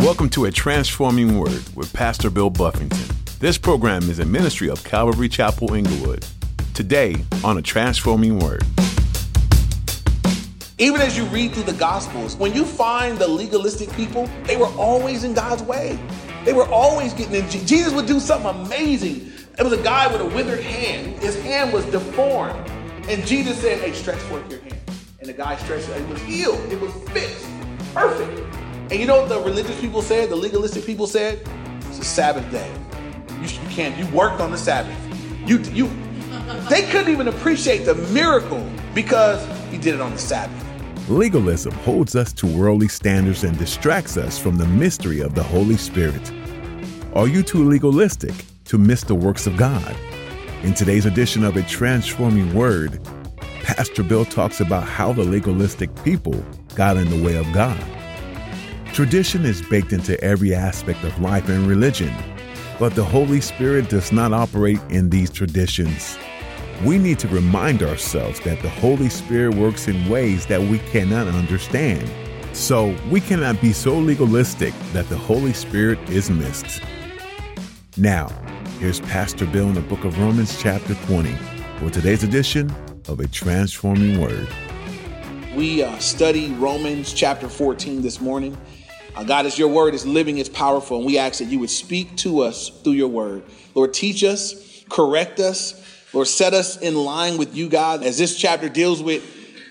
Welcome to A Transforming Word with Pastor Bill Buffington. This program is a ministry of Calvary Chapel Inglewood. Today on A Transforming Word. Even as you read through the Gospels, when you find the legalistic people, they were always in God's way. They were always getting in. Jesus would do something amazing. It was a guy with a withered hand. His hand was deformed. And Jesus said, Hey, stretch forth your hand. And the guy stretched it. And it was healed. It was fixed. Perfect. And you know what the religious people said? The legalistic people said? It's a Sabbath day. You, you can't. You worked on the Sabbath. You you. They couldn't even appreciate the miracle because he did it on the Sabbath. Legalism holds us to worldly standards and distracts us from the mystery of the Holy Spirit. Are you too legalistic to miss the works of God? In today's edition of A Transforming Word, Pastor Bill talks about how the legalistic people got in the way of God. Tradition is baked into every aspect of life and religion, but the Holy Spirit does not operate in these traditions. We need to remind ourselves that the Holy Spirit works in ways that we cannot understand. So we cannot be so legalistic that the Holy Spirit is missed. Now, here's Pastor Bill in the book of Romans, chapter 20, for today's edition of A Transforming Word. We uh, study Romans chapter 14 this morning. Uh, God, as your word is living, it's powerful, and we ask that you would speak to us through your word. Lord, teach us, correct us, Lord, set us in line with you, God, as this chapter deals with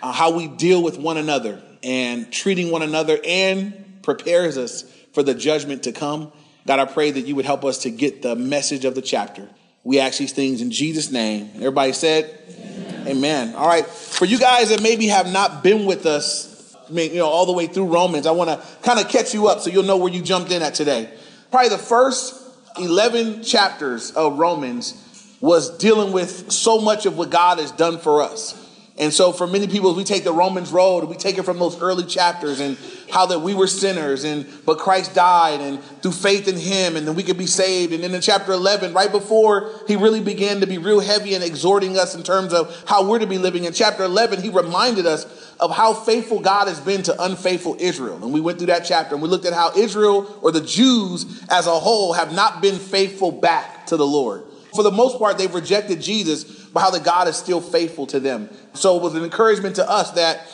uh, how we deal with one another and treating one another and prepares us for the judgment to come. God, I pray that you would help us to get the message of the chapter. We ask these things in Jesus' name. Everybody said, Amen. Amen. All right. For you guys that maybe have not been with us, you know, all the way through Romans, I want to kind of catch you up so you'll know where you jumped in at today. Probably the first 11 chapters of Romans was dealing with so much of what God has done for us. And so for many people, we take the Romans road, we take it from those early chapters and how that we were sinners and but Christ died and through faith in him and then we could be saved. And then in chapter 11, right before he really began to be real heavy and exhorting us in terms of how we're to be living, in chapter 11, he reminded us of how faithful God has been to unfaithful Israel. And we went through that chapter and we looked at how Israel or the Jews as a whole have not been faithful back to the Lord. For the most part, they've rejected Jesus, but how that God is still faithful to them. So it was an encouragement to us that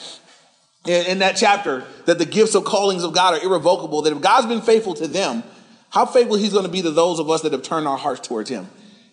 in, in that chapter, that the gifts of callings of God are irrevocable, that if God's been faithful to them, how faithful he's going to be to those of us that have turned our hearts towards him.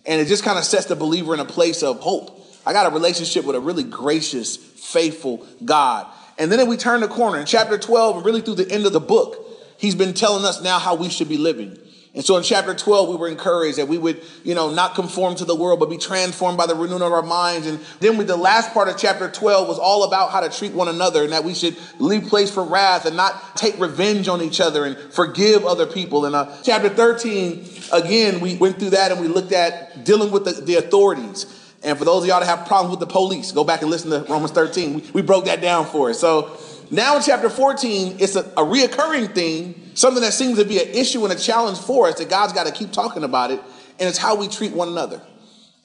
And it just kind of sets the believer in a place of hope. I got a relationship with a really gracious, faithful God. And then we turn the corner in chapter 12 and really through the end of the book, he's been telling us now how we should be living. And so in chapter 12, we were encouraged that we would, you know, not conform to the world, but be transformed by the renewing of our minds. And then with the last part of chapter 12 was all about how to treat one another and that we should leave place for wrath and not take revenge on each other and forgive other people. And uh, chapter 13, again, we went through that and we looked at dealing with the, the authorities. And for those of y'all that have problems with the police, go back and listen to Romans 13. We, we broke that down for us. So now in chapter 14, it's a, a reoccurring theme, something that seems to be an issue and a challenge for us that God's got to keep talking about it, and it's how we treat one another.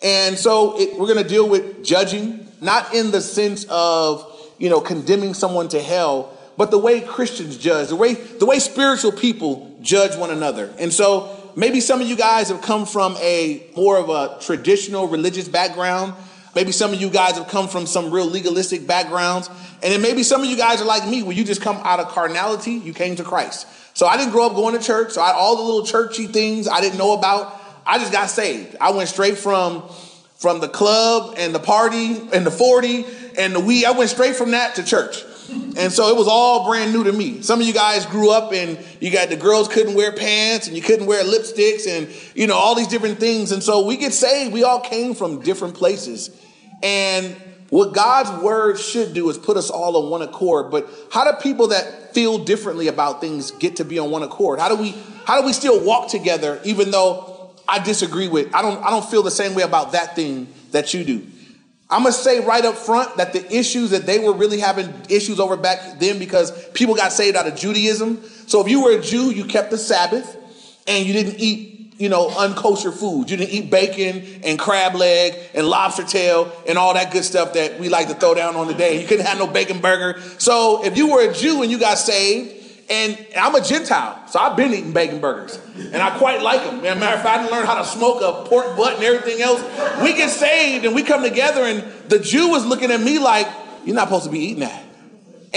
And so it, we're going to deal with judging, not in the sense of, you know, condemning someone to hell, but the way Christians judge, the way the way spiritual people judge one another. And so maybe some of you guys have come from a more of a traditional religious background Maybe some of you guys have come from some real legalistic backgrounds. And then maybe some of you guys are like me, where you just come out of carnality, you came to Christ. So I didn't grow up going to church. So I, all the little churchy things I didn't know about, I just got saved. I went straight from, from the club and the party and the 40 and the weed. I went straight from that to church. And so it was all brand new to me. Some of you guys grew up and you got the girls couldn't wear pants and you couldn't wear lipsticks and you know all these different things. And so we get saved. We all came from different places. And what God's word should do is put us all on one accord. But how do people that feel differently about things get to be on one accord? How do we how do we still walk together even though I disagree with I don't I don't feel the same way about that thing that you do. I'm gonna say right up front that the issues that they were really having issues over back then because people got saved out of Judaism. So if you were a Jew, you kept the Sabbath and you didn't eat you know, unkosher food. You didn't eat bacon and crab leg and lobster tail and all that good stuff that we like to throw down on the day. You couldn't have no bacon burger. So if you were a Jew and you got saved And I'm a Gentile, so I've been eating bacon burgers. And I quite like them. As a matter of fact, I didn't learn how to smoke a pork butt and everything else. We get saved and we come together, and the Jew is looking at me like, You're not supposed to be eating that.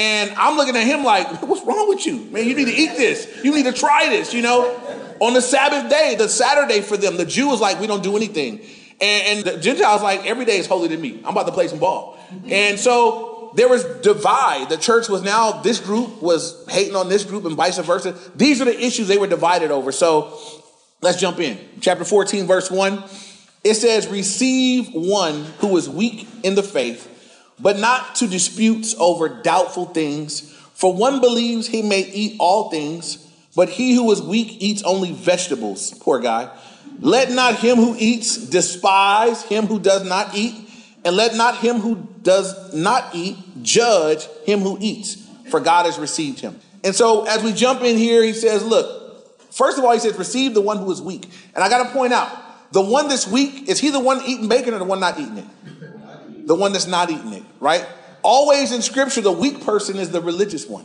And I'm looking at him like, What's wrong with you? Man, you need to eat this. You need to try this, you know? On the Sabbath day, the Saturday for them, the Jew was like, We don't do anything. And, and the Gentiles like, Every day is holy to me. I'm about to play some ball. And so there was divide. The church was now, this group was hating on this group and vice versa. These are the issues they were divided over. So let's jump in. Chapter 14, verse 1. It says, Receive one who is weak in the faith, but not to disputes over doubtful things. For one believes he may eat all things, but he who is weak eats only vegetables. Poor guy. Let not him who eats despise him who does not eat and let not him who does not eat judge him who eats, for God has received him. And so as we jump in here, he says, Look, first of all, he says, Receive the one who is weak. And I got to point out, the one that's weak, is he the one eating bacon or the one not eating it? The one that's not eating it, right? Always in scripture, the weak person is the religious one.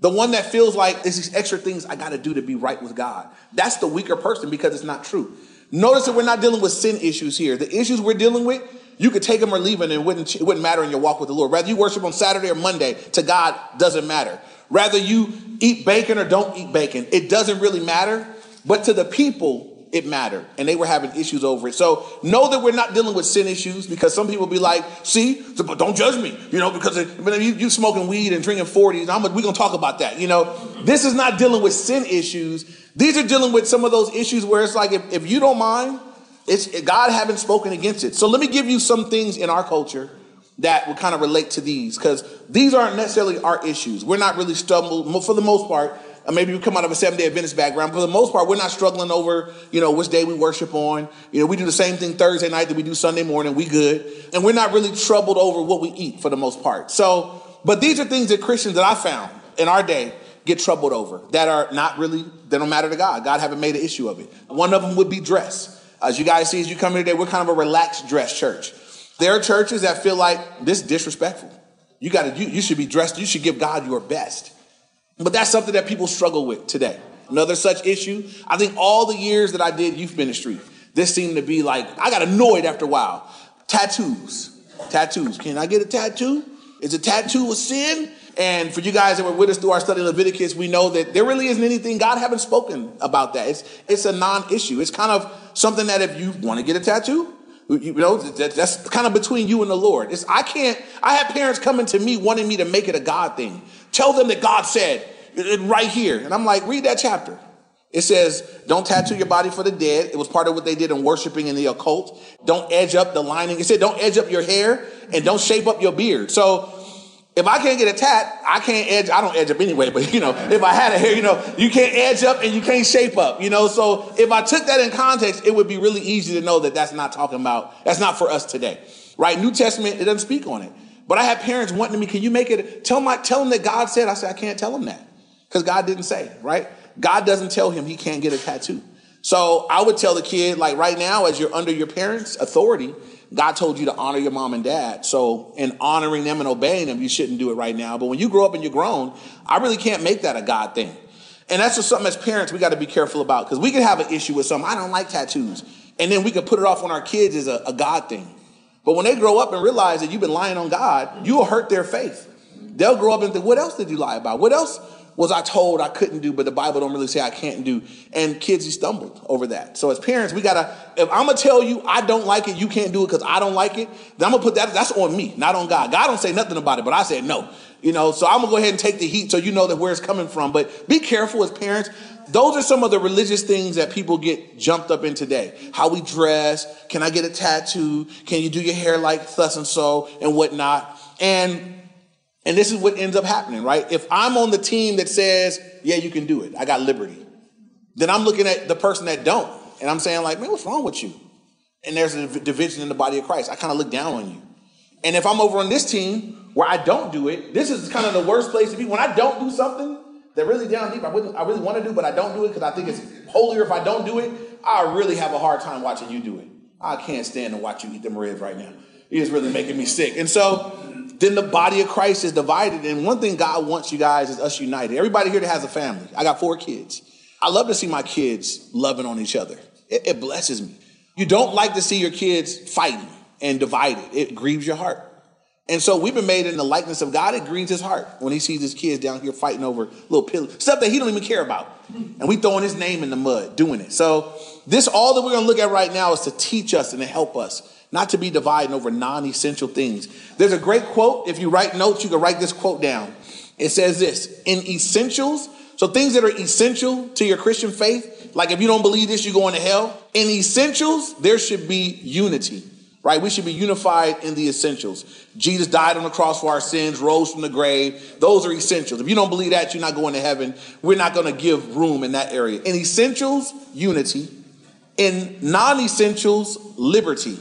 The one that feels like there's these extra things I got to do to be right with God. That's the weaker person because it's not true. Notice that we're not dealing with sin issues here. The issues we're dealing with you could take them or leave them, and it wouldn't, it wouldn't matter in your walk with the Lord. Whether you worship on Saturday or Monday, to God doesn't matter. Rather you eat bacon or don't eat bacon, it doesn't really matter. But to the people, it mattered, and they were having issues over it. So know that we're not dealing with sin issues because some people be like, "See, but don't judge me," you know, because uh, you, you smoking weed and drinking forties. I'm, We're gonna talk about that. You know, this is not dealing with sin issues. These are dealing with some of those issues where it's like, if, if you don't mind, it's God haven't spoken against it. So let me give you some things in our culture that would kind of relate to these because these aren't necessarily our issues. We're not really stumbled for the most part. Maybe we come out of a seven day Adventist background. For the most part, we're not struggling over, you know, which day we worship on. You know, we do the same thing Thursday night that we do Sunday morning. We good. And we're not really troubled over what we eat for the most part. So, but these are things that Christians that I found in our day get troubled over that are not really, they don't matter to God. God haven't made an issue of it. One of them would be dress. As you guys see, as you come here today, we're kind of a relaxed dress church. There are churches that feel like this is disrespectful. You got to, you, you should be dressed, you should give God your best. But that's something that people struggle with today. Another such issue, I think all the years that I did youth ministry, this seemed to be like, I got annoyed after a while. Tattoos. Tattoos. Can I get a tattoo? Is a tattoo a sin? And for you guys that were with us through our study of Leviticus, we know that there really isn't anything, God haven't spoken about that. It's, it's a non-issue. It's kind of something that if you want to get a tattoo, you know, that, that's kind of between you and the Lord. It's, I can't, I have parents coming to me wanting me to make it a God thing. Tell them that God said uh, right here. And I'm like, read that chapter. It says, don't tattoo your body for the dead. It was part of what they did in worshiping in the occult. Don't edge up the lining. It said, don't edge up your hair and don't shape up your beard. So if I can't get a tat, I can't edge. I don't edge up anyway, but you know, if I had a hair, you know, you can't edge up and you can't shape up, you know. So if I took that in context, it would be really easy to know that that's not talking about, that's not for us today, right? New Testament, it doesn't speak on it. But I have parents wanting me, can you make it, tell my, tell them that God said, I said, I can't tell them that because God didn't say, right? God doesn't tell him he can't get a tattoo. So I would tell the kid, like right now, as you're under your parents' authority, God told you to honor your mom and dad. So, in honoring them and obeying them, you shouldn't do it right now. But when you grow up and you're grown, I really can't make that a God thing. And that's just something as parents we got to be careful about because we could have an issue with something. I don't like tattoos. And then we could put it off on our kids as a, a God thing. But when they grow up and realize that you've been lying on God, you'll hurt their faith. They'll grow up and think, what else did you lie about? What else was I told I couldn't do, but the Bible don't really say I can't do. And kids, he stumbled over that. So as parents, we gotta, if I'm gonna tell you I don't like it, you can't do it because I don't like it, then I'm gonna put that, that's on me, not on God. God don't say nothing about it, but I said no. You know, so I'm gonna go ahead and take the heat so you know that where it's coming from. But be careful as parents. Those are some of the religious things that people get jumped up in today. How we dress, can I get a tattoo? Can you do your hair like thus and so and whatnot? And and this is what ends up happening, right? If I'm on the team that says, yeah, you can do it, I got liberty, then I'm looking at the person that don't. And I'm saying, like, man, what's wrong with you? And there's a division in the body of Christ. I kind of look down on you. And if I'm over on this team where I don't do it, this is kind of the worst place to be. When I don't do something that really down deep, I, I really want to do, but I don't do it because I think it's holier if I don't do it, I really have a hard time watching you do it. I can't stand to watch you eat them ribs right now. It's really making me sick. And so then the body of Christ is divided. And one thing God wants you guys is us united. Everybody here that has a family, I got four kids. I love to see my kids loving on each other. It, it blesses me. You don't like to see your kids fighting and divided. It grieves your heart. And so we've been made in the likeness of God. It grieves his heart when he sees his kids down here fighting over little pill stuff that he don't even care about. And we throwing his name in the mud doing it. So this all that we're going to look at right now is to teach us and to help us not to be dividing over non-essential things. There's a great quote. If you write notes, you can write this quote down. It says this, in essentials, so things that are essential to your Christian faith, like if you don't believe this, you're going to hell. In essentials, there should be unity right? We should be unified in the essentials. Jesus died on the cross for our sins, rose from the grave. Those are essentials. If you don't believe that, you're not going to heaven. We're not going to give room in that area. In essentials, unity. In non essentials, liberty.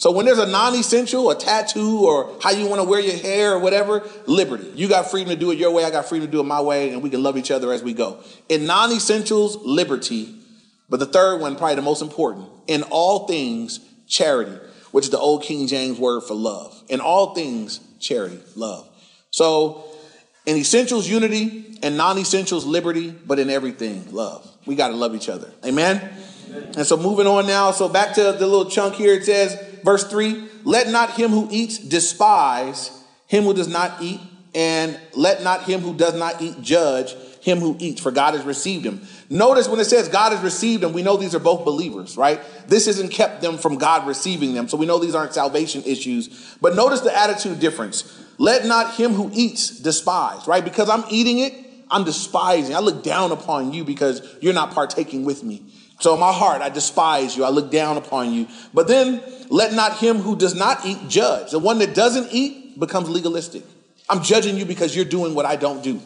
So when there's a non-essential, a tattoo, or how you want to wear your hair or whatever, liberty. You got freedom to do it your way. I got freedom to do it my way, and we can love each other as we go. In non-essentials, liberty. But the third one, probably the most important, in all things, charity which is the old King James word for love. In all things, charity, love. So, in essentials, unity, and non essentials, liberty, but in everything, love. We got to love each other. Amen? Amen? And so, moving on now. So, back to the little chunk here, it says, verse 3 Let not him who eats despise him who does not eat, and let not him who does not eat judge him who eats, for God has received him. Notice when it says God has received them, we know these are both believers, right? This hasn't kept them from God receiving them. So we know these aren't salvation issues. But notice the attitude difference. Let not him who eats despise, right? Because I'm eating it, I'm despising. I look down upon you because you're not partaking with me. So in my heart, I despise you. I look down upon you. But then let not him who does not eat judge. The one that doesn't eat becomes legalistic. I'm judging you because you're doing what I don't do.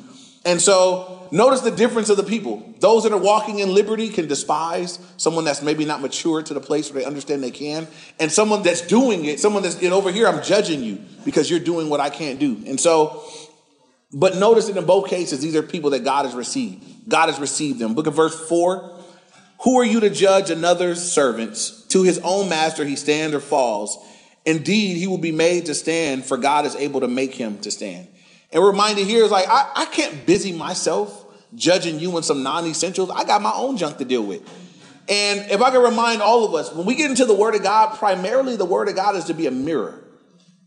And so notice the difference of the people. Those that are walking in liberty can despise someone that's maybe not mature to the place where they understand they can. And someone that's doing it, someone that's in over here, I'm judging you because you're doing what I can't do. And so, but notice that in both cases, these are people that God has received. God has received them. Look at verse 4. Who are you to judge another's servants? To his own master he stands or falls. Indeed, he will be made to stand, for God is able to make him to stand. And we're reminded here is like, I, I can't busy myself judging you on some non essentials. I got my own junk to deal with. And if I can remind all of us, when we get into the Word of God, primarily the Word of God is to be a mirror.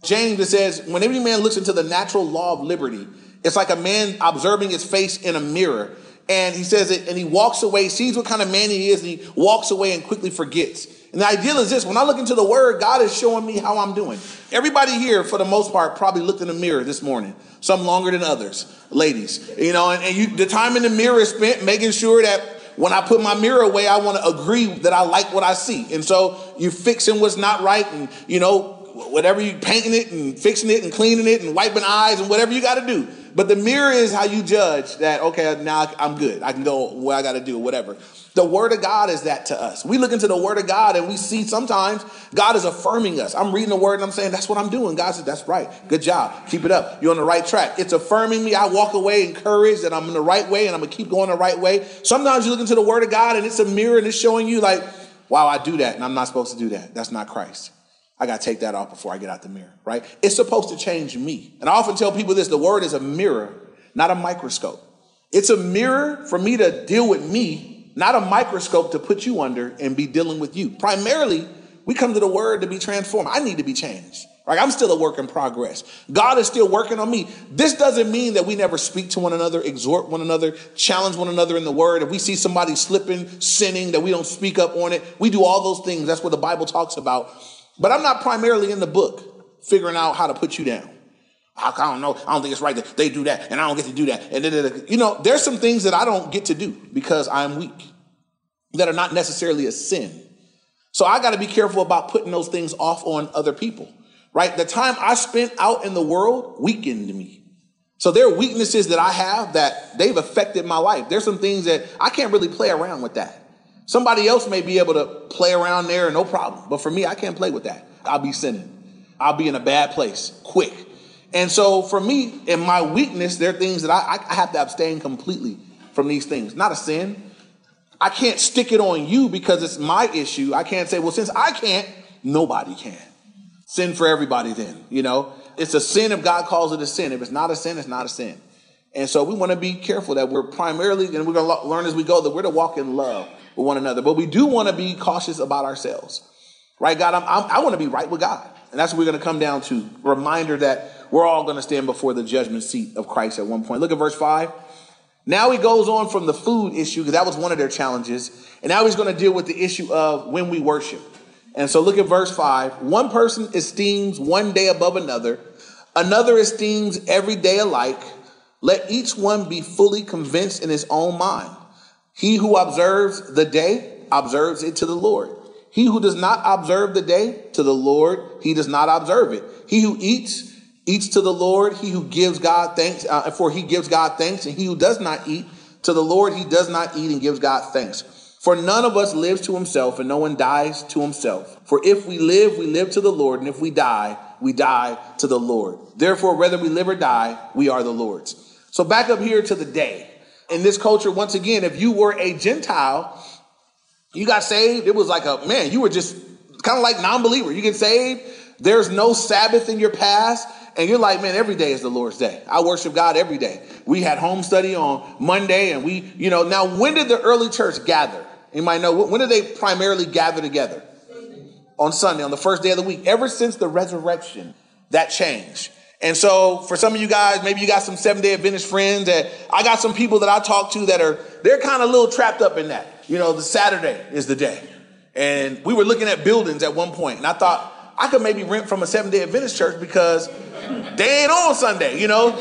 James says, when every man looks into the natural law of liberty, it's like a man observing his face in a mirror. And he says it, and he walks away, sees what kind of man he is, and he walks away and quickly forgets. And the ideal is this when I look into the word, God is showing me how I'm doing. Everybody here, for the most part, probably looked in the mirror this morning, some longer than others, ladies. You know, and, and you, the time in the mirror is spent making sure that when I put my mirror away, I want to agree that I like what I see. And so you're fixing what's not right, and, you know, whatever you painting it and fixing it and cleaning it and wiping eyes and whatever you got to do. But the mirror is how you judge that, okay, now I'm good. I can go where I got to do, whatever. The word of God is that to us. We look into the word of God and we see sometimes God is affirming us. I'm reading the word and I'm saying, that's what I'm doing. God says, that's right. Good job. Keep it up. You're on the right track. It's affirming me. I walk away encouraged that I'm in the right way and I'm going to keep going the right way. Sometimes you look into the word of God and it's a mirror and it's showing you like, wow, I do that and I'm not supposed to do that. That's not Christ. I got to take that off before I get out the mirror, right? It's supposed to change me. And I often tell people this the word is a mirror, not a microscope. It's a mirror for me to deal with me not a microscope to put you under and be dealing with you. Primarily, we come to the word to be transformed. I need to be changed. Like I'm still a work in progress. God is still working on me. This doesn't mean that we never speak to one another, exhort one another, challenge one another in the word. If we see somebody slipping, sinning, that we don't speak up on it. We do all those things. That's what the Bible talks about. But I'm not primarily in the book figuring out how to put you down. I don't know. I don't think it's right that they do that, and I don't get to do that. And you know, there's some things that I don't get to do because I'm weak, that are not necessarily a sin. So I got to be careful about putting those things off on other people. Right? The time I spent out in the world weakened me. So there are weaknesses that I have that they've affected my life. There's some things that I can't really play around with that. Somebody else may be able to play around there, no problem. But for me, I can't play with that. I'll be sinning. I'll be in a bad place quick. And so for me, in my weakness, there are things that I, I have to abstain completely from these things. Not a sin. I can't stick it on you because it's my issue. I can't say, well, since I can't, nobody can. Sin for everybody then, you know? it's a sin if God calls it a sin. If it's not a sin, it's not a sin. And so we want to be careful that we're primarily, and we're going to learn as we go, that we're to walk in love with one another. But we do want to be cautious about ourselves. Right, God? I'm, I'm, i want to be right with God. And that's what we're going to come down to. Reminder that we're all going to stand before the judgment seat of Christ at one point. Look at verse 5. Now he goes on from the food issue, because that was one of their challenges. And now he's going to deal with the issue of when we worship. And so look at verse 5. One person esteems one day above another, another esteems every day alike. Let each one be fully convinced in his own mind. He who observes the day observes it to the Lord. He who does not observe the day to the Lord, he does not observe it. He who eats, eats to the Lord. He who gives God thanks, uh, for he gives God thanks. And he who does not eat to the Lord, he does not eat and gives God thanks. For none of us lives to himself, and no one dies to himself. For if we live, we live to the Lord, and if we die, we die to the Lord. Therefore, whether we live or die, we are the Lord's. So back up here to the day. In this culture, once again, if you were a Gentile, you got saved, it was like a man, you were just kind of like non-believer. You get saved, there's no Sabbath in your past. And you're like, man, every day is the Lord's day. I worship God every day. We had home study on Monday, and we, you know, now when did the early church gather? You might know, when did they primarily gather together? On Sunday, on the first day of the week. Ever since the resurrection, that changed. And so for some of you guys, maybe you got some seven day Adventist friends that I got some people that I talk to that are, they're kind of a little trapped up in that. You know, the Saturday is the day. And we were looking at buildings at one point, and I thought I could maybe rent from a seven day Adventist church because they ain't on Sunday, you know?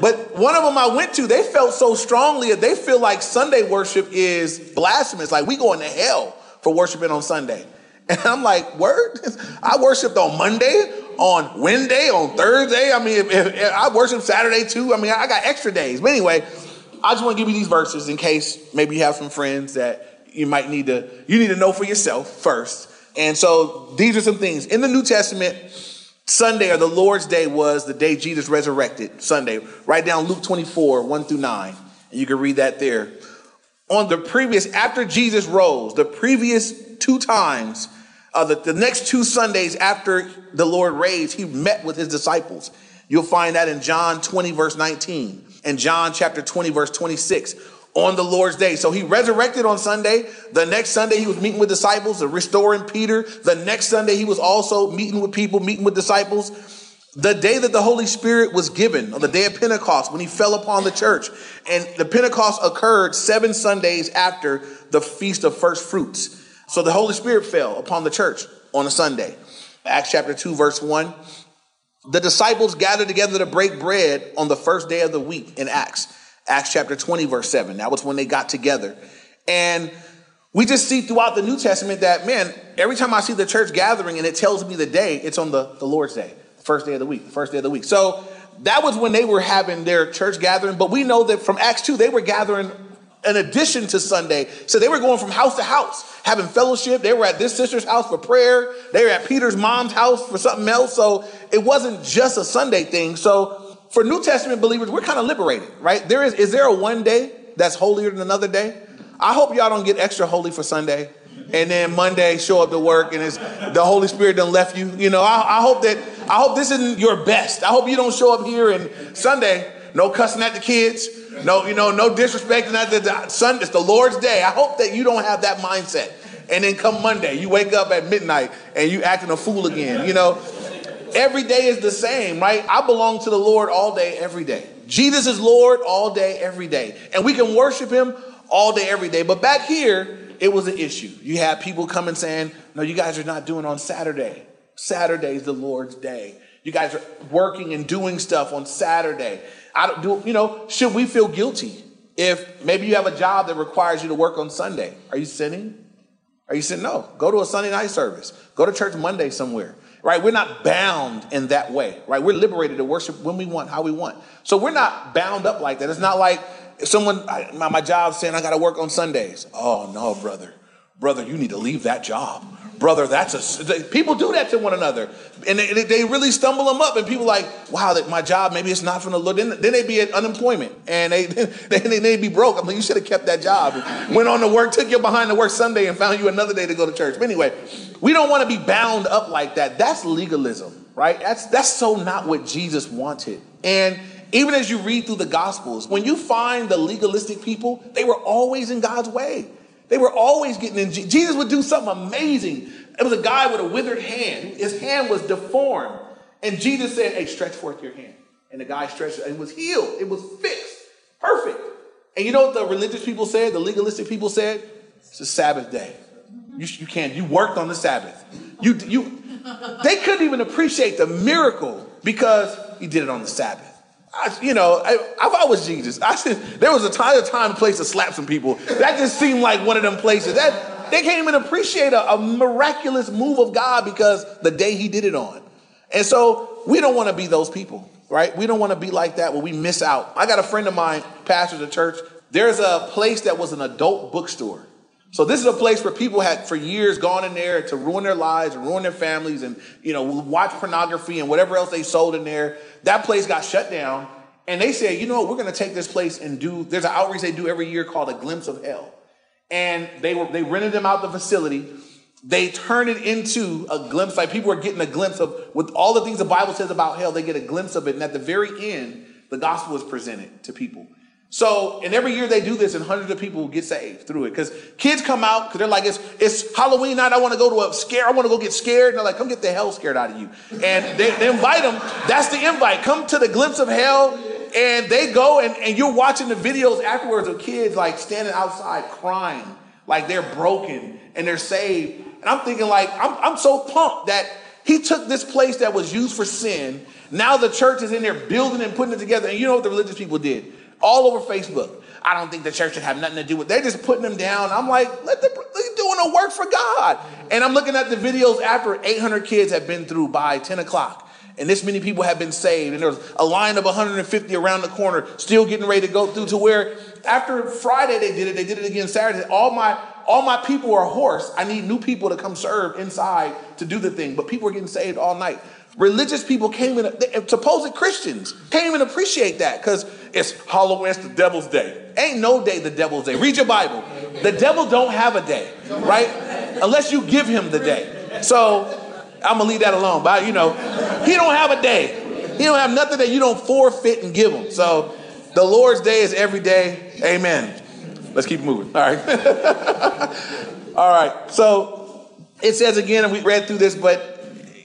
But one of them I went to, they felt so strongly that they feel like Sunday worship is blasphemous. Like we going to hell for worshiping on Sunday. And I'm like, word? I worshiped on Monday, on Wednesday, on Thursday. I mean, if, if, I worship Saturday too. I mean, I got extra days. But anyway, I just want to give you these verses in case maybe you have some friends that you might need to, you need to know for yourself first. And so these are some things. In the New Testament, Sunday or the Lord's Day was the day Jesus resurrected, Sunday. Write down Luke 24, 1 through 9, and you can read that there. On the previous, after Jesus rose, the previous two times, uh, the, the next two Sundays after the Lord raised, he met with his disciples. You'll find that in John 20, verse 19, and John chapter 20, verse 26 on the Lord's day. So he resurrected on Sunday. The next Sunday, he was meeting with disciples, and restoring Peter. The next Sunday, he was also meeting with people, meeting with disciples. The day that the Holy Spirit was given, on the day of Pentecost, when he fell upon the church, and the Pentecost occurred seven Sundays after the Feast of First Fruits. So the Holy Spirit fell upon the church on a Sunday. Acts chapter 2, verse 1. The disciples gathered together to break bread on the first day of the week in Acts. Acts chapter 20, verse 7. That was when they got together. And we just see throughout the New Testament that, man, every time I see the church gathering and it tells me the day, it's on the, the Lord's day, the first day of the week, the first day of the week. So that was when they were having their church gathering. But we know that from Acts 2, they were gathering in addition to Sunday. So they were going from house to house, having fellowship. They were at this sister's house for prayer. They were at Peter's mom's house for something else. So it wasn't just a Sunday thing. So for New Testament believers, we're kind of liberated, right? There is, is there a one day that's holier than another day? I hope y'all don't get extra holy for Sunday and then Monday show up to work and it's the Holy Spirit done left you. You know, I, I hope that I hope this isn't your best. I hope you don't show up here and Sunday, no cussing at the kids, no, you know, no disrespecting at the Sunday. It's the Lord's day. I hope that you don't have that mindset. And then come Monday, you wake up at midnight and you acting a fool again. You know, Every day is the same, right? I belong to the Lord all day, every day. Jesus is Lord all day, every day. And we can worship him all day, every day. But back here, it was an issue. You had people coming saying, no, you guys are not doing on Saturday. Saturday is the Lord's day. You guys are working and doing stuff on Saturday. I don't do, you know, should we feel guilty if maybe you have a job that requires you to work on Sunday? Are you sinning? Are you sinning? no? Go to a Sunday night service. Go to church Monday somewhere right? We're not bound in that way, right? We're liberated to worship when we want, how we want. So we're not bound up like that. It's not like someone, my, my job saying I got to work on Sundays. Oh, no, brother. Brother, you need to leave that job. Brother, that's a. People do that to one another. And they, they really stumble them up. And people like, wow, that my job, maybe it's not from the Lord. Then, then they be at unemployment and they, they, they, be broke. I'm like, you should have kept that job. Went on to work, took you behind the work Sunday and found you another day to go to church. But anyway, we don't want to be bound up like that. That's legalism, right? That's that's so not what Jesus wanted. And even as you read through the Gospels, when you find the legalistic people, they were always in God's way. They were always getting in. Jesus would do something amazing. It was a guy with a withered hand. His hand was deformed. And Jesus said, Hey, stretch forth your hand. And the guy stretched and was healed. It was fixed. Perfect. And you know what the religious people said? The legalistic people said? It's a Sabbath day. You, you can't, you worked on the Sabbath. You, you, they couldn't even appreciate the miracle because he did it on the Sabbath. I, you know, I, if I was Jesus, I said there was a time, a time, place to slap some people. That just seemed like one of them places. That they can't even appreciate a, a miraculous move of God because the day He did it on. And so we don't want to be those people, right? We don't want to be like that where we miss out. I got a friend of mine, pastor of church. There's a place that was an adult bookstore. So this is a place where people had for years gone in there to ruin their lives and ruin their families and you know watch pornography and whatever else they sold in there. That place got shut down, and they said, you know, what, we're going to take this place and do. There's an outreach they do every year called a glimpse of hell, and they were they rented them out the facility. They turned it into a glimpse, like people are getting a glimpse of with all the things the Bible says about hell. They get a glimpse of it, and at the very end, the gospel is presented to people. So, and every year they do this, and hundreds of people get saved through it. Because kids come out because they're like, it's, it's Halloween night. I want to go to a scare. I want to go get scared. And they're like, come get the hell scared out of you. And they, they invite them. That's the invite. Come to the glimpse of hell. And they go, and, and you're watching the videos afterwards of kids like standing outside crying, like they're broken and they're saved. And I'm thinking, like, I'm, I'm so pumped that he took this place that was used for sin. Now the church is in there building and putting it together. And you know what the religious people did? All over Facebook. I don't think the church should have nothing to do with. They're just putting them down. I'm like, let them they're doing the work for God. And I'm looking at the videos after 800 kids have been through by 10 o'clock, and this many people have been saved, and there's a line of 150 around the corner, still getting ready to go through. To where after Friday they did it, they did it again Saturday. All my all my people are hoarse. I need new people to come serve inside to do the thing. But people are getting saved all night religious people came in, supposed Christians came and appreciate that because it's Halloween, it's the devil's day. Ain't no day the devil's day. Read your Bible. The devil don't have a day, right? Unless you give him the day. So I'm gonna leave that alone. But you know, he don't have a day. He don't have nothing that you don't forfeit and give him. So the Lord's day is every day. Amen. Let's keep moving. All right. All right. So it says again, and we read through this, but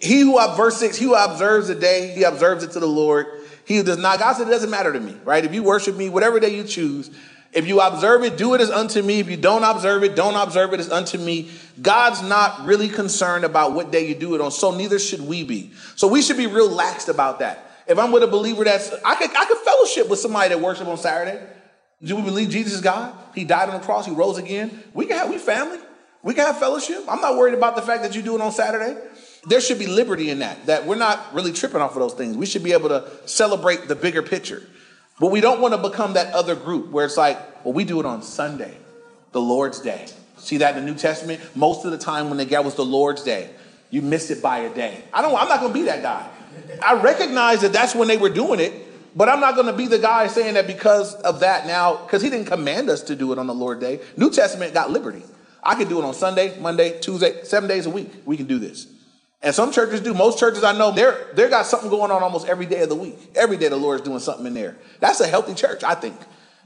he who, verse 6, he who observes the day, he observes it to the Lord. He does not, God said, it doesn't matter to me, right? If you worship me, whatever day you choose, if you observe it, do it as unto me. If you don't observe it, don't observe it as unto me. God's not really concerned about what day you do it on, so neither should we be. So we should be real laxed about that. If I'm with a believer that's, I could, I could fellowship with somebody that worship on Saturday. Do we believe Jesus is God? He died on the cross, he rose again. We can have, we family. We can have fellowship. I'm not worried about the fact that you do it on Saturday there should be liberty in that, that we're not really tripping off of those things. We should be able to celebrate the bigger picture. But we don't want to become that other group where it's like, well, we do it on Sunday, the Lord's Day. See that in the New Testament? Most of the time when they get was the Lord's Day. You missed it by a day. I don't, I'm not going to be that guy. I recognize that that's when they were doing it, but I'm not going to be the guy saying that because of that now, because he didn't command us to do it on the Lord's Day. New Testament got liberty. I can do it on Sunday, Monday, Tuesday, seven days a week. We can do this. And some churches do. Most churches I know, they're they got something going on almost every day of the week. Every day the Lord's doing something in there. That's a healthy church, I think.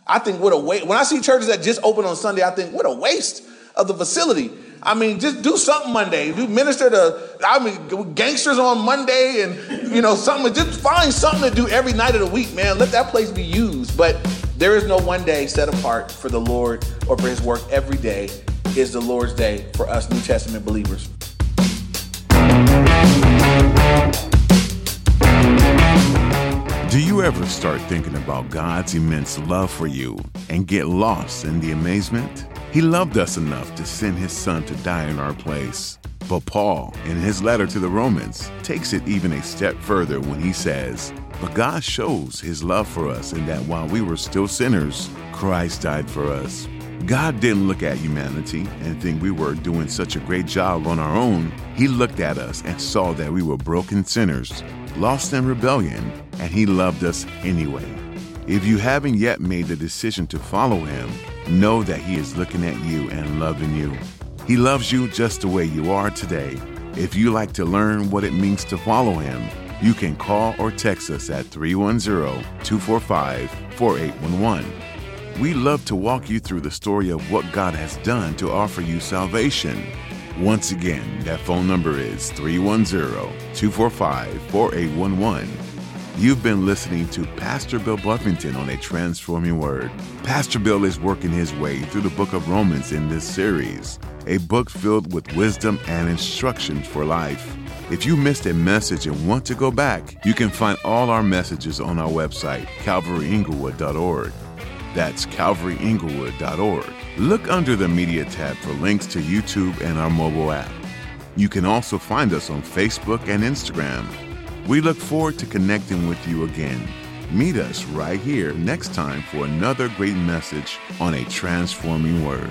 I think what a waste. When I see churches that just open on Sunday, I think what a waste of the facility. I mean, just do something Monday. Do minister to I mean gangsters on Monday and you know something. Just find something to do every night of the week, man. Let that place be used. But there is no one day set apart for the Lord or for His work. Every day is the Lord's day for us New Testament believers. Do you ever start thinking about God's immense love for you and get lost in the amazement? He loved us enough to send his son to die in our place. But Paul, in his letter to the Romans, takes it even a step further when he says, But God shows his love for us in that while we were still sinners, Christ died for us. God didn't look at humanity and think we were doing such a great job on our own. He looked at us and saw that we were broken sinners, lost in rebellion, and He loved us anyway. If you haven't yet made the decision to follow Him, know that He is looking at you and loving you. He loves you just the way you are today. If you like to learn what it means to follow him, you can call or text us at 310 245 4811. We love to walk you through the story of what God has done to offer you salvation. Once again, that phone number is 310 245 4811. You've been listening to Pastor Bill Buffington on A Transforming Word. Pastor Bill is working his way through the book of Romans in this series, a book filled with wisdom and instructions for life. If you missed a message and want to go back, you can find all our messages on our website, calvaryinglewood.org. That's calvaryinglewood.org. Look under the media tab for links to YouTube and our mobile app. You can also find us on Facebook and Instagram. We look forward to connecting with you again. Meet us right here next time for another great message on a transforming word.